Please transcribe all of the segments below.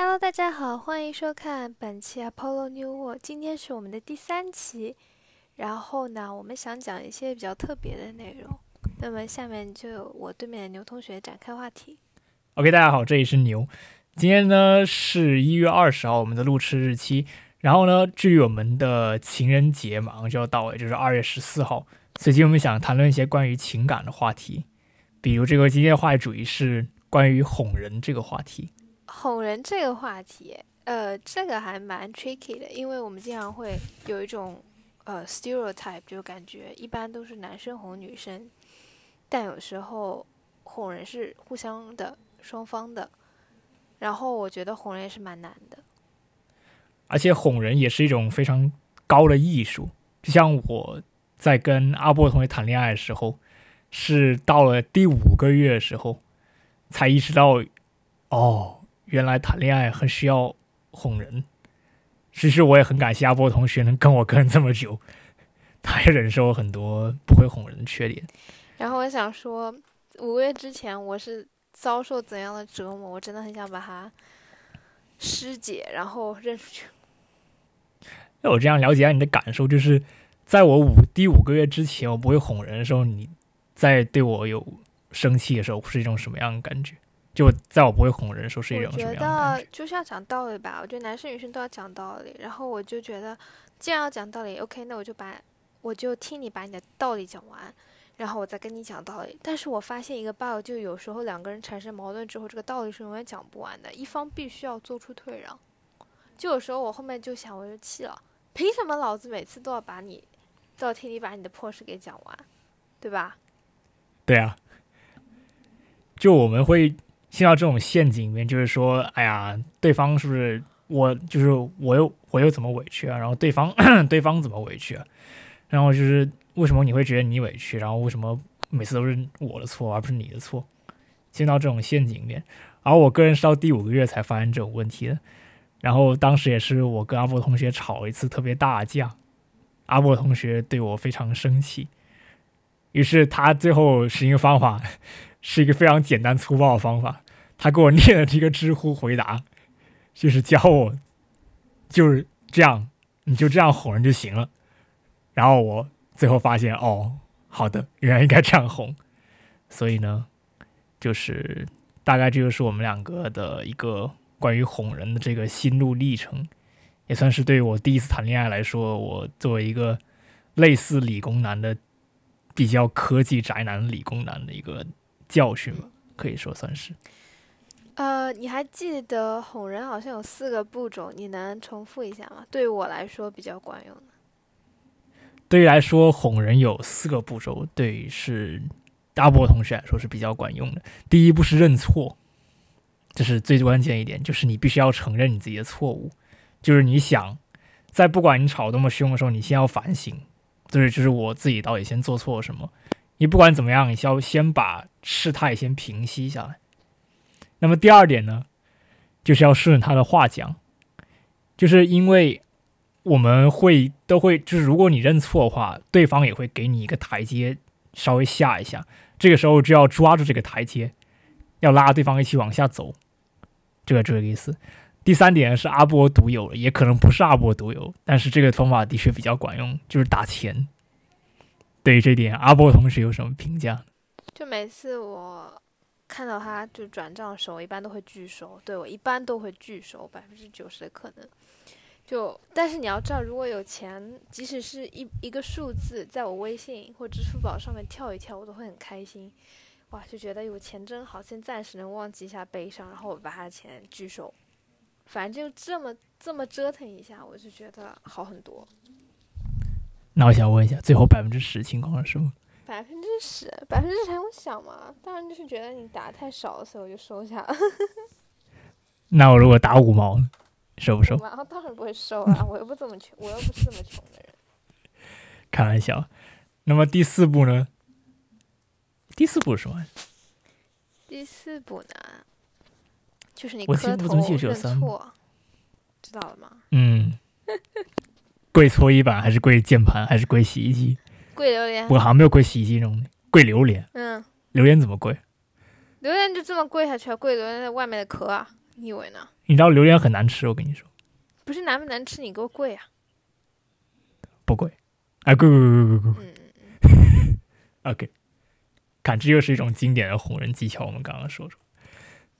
Hello，大家好，欢迎收看本期 Apollo New World。今天是我们的第三期，然后呢，我们想讲一些比较特别的内容。那么下面就由我对面的牛同学展开话题。OK，大家好，这里是牛。今天呢是一月二十号，我们的录制日期。然后呢，至于我们的情人节马上就要到了，就是二月十四号。所以今天我们想谈论一些关于情感的话题，比如这个今天的话题主题是关于哄人这个话题。哄人这个话题，呃，这个还蛮 tricky 的，因为我们经常会有一种呃 stereotype，就感觉一般都是男生哄女生，但有时候哄人是互相的、双方的。然后我觉得哄人也是蛮难的。而且哄人也是一种非常高的艺术。就像我在跟阿波同学谈恋爱的时候，是到了第五个月的时候，才意识到，哦，原来谈恋爱很需要哄人。其实我也很感谢阿波同学能跟我跟这么久，他也忍受很多不会哄人的缺点。然后我想说，五个月之前我是遭受怎样的折磨，我真的很想把他师姐，然后扔出去。那我这样了解一下你的感受，就是在我五第五个月之前，我不会哄人的时候，你在对我有生气的时候，是一种什么样的感觉？就在我不会哄人的时候，是一我种什么样的感觉？得就是要讲道理吧，我觉得男生女生都要讲道理。然后我就觉得，既然要讲道理，OK，那我就把我就听你把你的道理讲完，然后我再跟你讲道理。但是我发现一个 bug，就有时候两个人产生矛盾之后，这个道理是永远讲不完的，一方必须要做出退让。就有时候我后面就想，我就气了，凭什么老子每次都要把你都要听你把你的破事给讲完，对吧？对啊，就我们会陷到这种陷阱里面，就是说，哎呀，对方是不是我就是我又我又怎么委屈啊？然后对方 对方怎么委屈啊？然后就是为什么你会觉得你委屈？然后为什么每次都是我的错而不是你的错？陷到这种陷阱里面。而我个人是到第五个月才发现这种问题的。然后当时也是我跟阿波同学吵了一次特别大架，阿波同学对我非常生气，于是他最后使用方法是一个非常简单粗暴的方法，他给我念了这个知乎回答，就是教我就是这样，你就这样哄人就行了。然后我最后发现，哦，好的，原来应该这样哄。所以呢，就是大概这就是我们两个的一个关于哄人的这个心路历程，也算是对于我第一次谈恋爱来说，我作为一个类似理工男的比较科技宅男理工男的一个教训吧，可以说算是。呃，你还记得哄人好像有四个步骤，你能重复一下吗？对于我来说比较管用的。对于来说，哄人有四个步骤，对于是大波同学来说是比较管用的。第一步是认错，这是最关键一点，就是你必须要承认你自己的错误。就是你想，在不管你吵多么凶的时候，你先要反省，就是就是我自己到底先做错了什么。你不管怎么样，你要先把事态先平息下来。那么第二点呢，就是要顺着他的话讲，就是因为我们会都会，就是如果你认错的话，对方也会给你一个台阶，稍微下一下。这个时候就要抓住这个台阶，要拉对方一起往下走，这个这个意思。第三点是阿波独有的，也可能不是阿波独有，但是这个方法的确比较管用，就是打钱。对于这点，阿波同学有什么评价？就每次我看到他就转账的时候，我一般都会拒收。对我一般都会拒收百分之九十的可能。就但是你要知道，如果有钱，即使是一一个数字，在我微信或支付宝上面跳一跳，我都会很开心。哇，就觉得有钱真好，先暂时能忘记一下悲伤，然后我把他的钱拒收。反正就这么这么折腾一下，我就觉得好很多。那我想问一下，最后百分之十情况是什么？百分之十，百分之十还用想吗？当然就是觉得你打太少了，所以我就收下了。那我如果打五毛呢，收不收？然后当然不会收啊，我又不怎么穷，我又不是这么穷的人。开玩笑。那么第四步呢？第四步是什么？第四步呢，就是你磕头认三错，知道了吗？嗯，跪搓衣板还是跪键盘还是跪洗衣机？跪榴莲，我好像没有跪洗衣机那种，跪榴莲。嗯，榴莲怎么跪？榴莲就这么跪下去啊，跪榴莲的外面的壳啊，你以为呢？你知道榴莲很难吃，我跟你说不是难不难吃，你给我跪啊！不贵，哎，贵贵贵贵贵贵嗯，，OK，看这又是一种经典的哄人技巧，我们刚刚说说。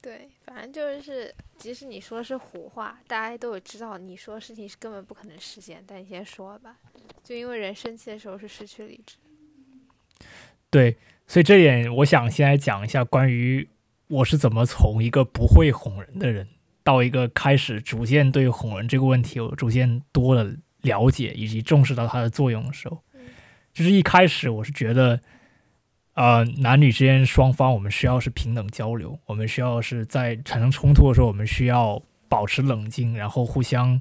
对，反正就是，即使你说是胡话，大家都有知道你说的事情是根本不可能实现，但你先说吧。就因为人生气的时候是失去理智。对，所以这点我想先来讲一下关于我是怎么从一个不会哄人的人，到一个开始逐渐对哄人这个问题有逐渐多了了解以及重视到它的作用的时候嗯，就是一开始我是觉得，呃，男女之间双方我们需要是平等交流，我们需要是在产生冲突的时候，我们需要保持冷静，然后互相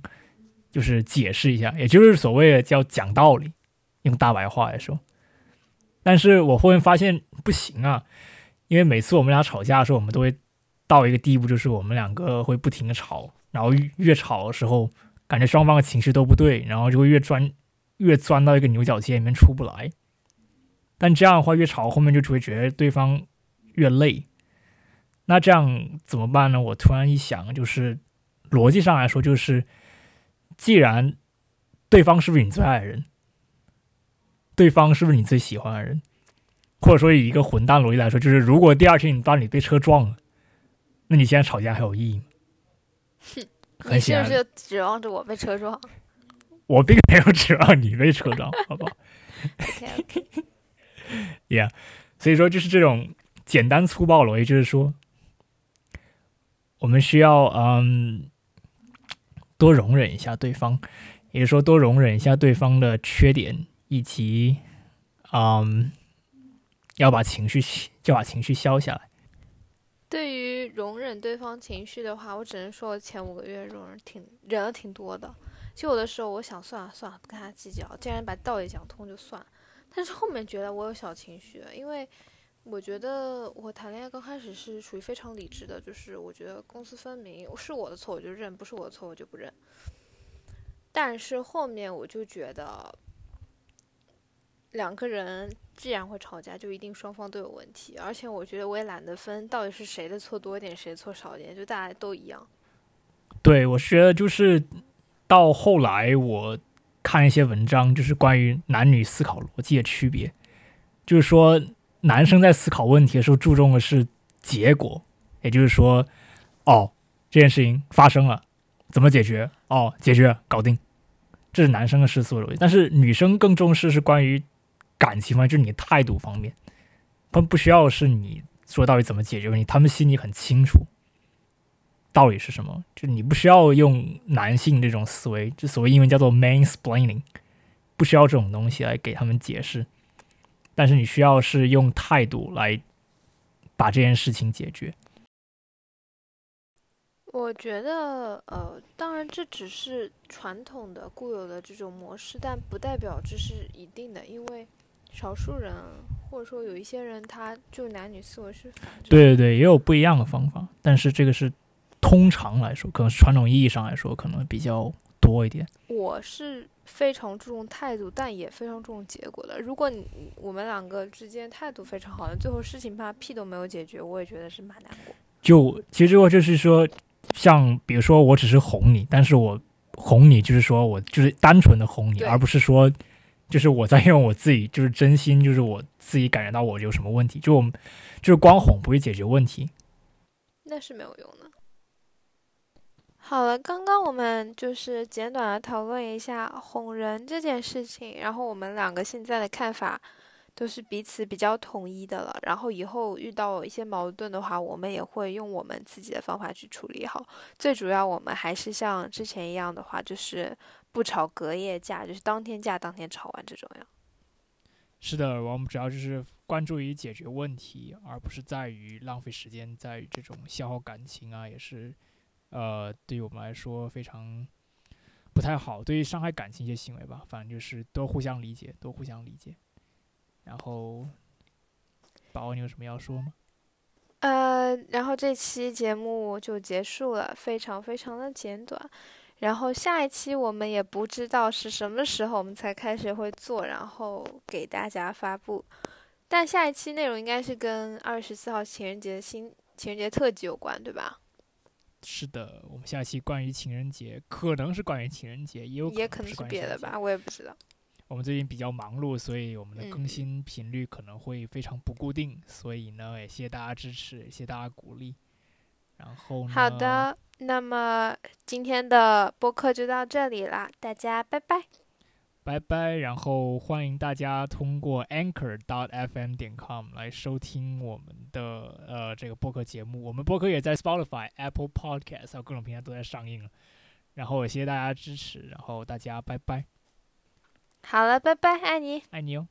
就是解释一下，也就是所谓的叫讲道理，用大白话来说。但是我后面发现不行啊，因为每次我们俩吵架的时候，我们都会到一个地步，就是我们两个会不停的吵，然后越吵的时候，感觉双方的情绪都不对，然后就会越钻越钻到一个牛角尖里面出不来。但这样的话，越吵后面就只会觉得对方越累。那这样怎么办呢？我突然一想，就是逻辑上来说，就是既然对方是不是你最爱的人，对方是不是你最喜欢的人，或者说以一个混蛋逻辑来说，就是如果第二天你当你被车撞了，那你现在吵架还有意义吗？很你是不是指望着我被车撞？我并没有指望你被车撞，好不好？OK，所以说，就是这种简单粗暴逻辑，就是说，我们需要嗯多容忍一下对方，也就是说多容忍一下对方的缺点，以及嗯要把情绪就把情绪消下来。对于容忍对方情绪的话，我只能说前五个月容忍挺忍了挺多的。就有的时候我想算了算了，不跟他计较，既然把道理讲通就算了。但是后面觉得我有小情绪，因为我觉得我谈恋爱刚开始是属于非常理智的，就是我觉得公私分明，是我的错我就认，不是我的错我就不认。但是后面我就觉得，两个人既然会吵架，就一定双方都有问题。而且我觉得我也懒得分到底是谁的错多一点，谁的错少一点，就大家都一样。对我觉得就是到后来我看一些文章，就是关于男女思考逻辑的区别，就是说男生在思考问题的时候注重的是结果，也就是说，哦，这件事情发生了，怎么解决？哦，解决搞定，这是男生的思维逻辑。但是女生更重视是关于感情方面，就是你态度方面，他们不需要是你说到底怎么解决问题，他们心里很清楚。到底是什么？就你不需要用男性这种思维，就所谓英文叫做 mansplaining，不需要这种东西来给他们解释，但是你需要是用态度来把这件事情解决。我觉得，呃，当然这只是传统的固有的这种模式，但不代表这是一定的，因为少数人或者说有一些人，他就男女思维是反着。对对对，也有不一样的方法，但是这个是通常来说，可能是传统意义上来说，可能比较多一点。我是非常注重态度，但也非常注重结果的。如果你我们两个之间态度非常好的，最后事情怕屁都没有解决，我也觉得是蛮难过。就其实我就是说，像比如说我只是哄你，但是我哄你就是说我就是单纯的哄你，而不是说就是我在用我自己就是真心，就是我自己感觉到我有什么问题，就我们就是光哄不会解决问题。那是没有用的。好了，刚刚我们就是简短的讨论一下哄人这件事情，然后我们两个现在的看法都是彼此比较统一的了。然后以后遇到一些矛盾的话，我们也会用我们自己的方法去处理好。最主要，我们还是像之前一样的话，就是不吵隔夜架，就是当天架当天吵完这种样。是的，我们主要就是关注于解决问题，而不是在于浪费时间，在于这种消耗感情啊，也是呃对于我们来说非常不太好，对于伤害感情一些行为吧，反正就是都互相理解，都互相理解。然后，宝，你有什么要说吗？呃，然后这期节目就结束了，非常非常的简短。然后下一期我们也不知道是什么时候我们才开始会做，然后给大家发布。但下一期内容应该是跟二十四号情人节新情人节特辑有关，对吧？是的，我们下期关于情人节，可能是关于情人节，也有也可能是别的吧，我也不知道。我们最近比较忙碌，所以我们的更嗯新频率可能会非常不固定，所以呢，也谢谢大家支持，也谢谢大家鼓励。然后呢，好，的，那么今天的播客就到这里啦，大家拜拜。拜拜。然后欢迎大家通过 Anchor dot FM 点 com 来收听我们的呃这个播客节目。我们播客也在 Spotify、Apple Podcast 还有各种平台都在上映了。然后也谢谢大家支持，然后大家拜拜，好了，拜拜，爱你。爱你哦。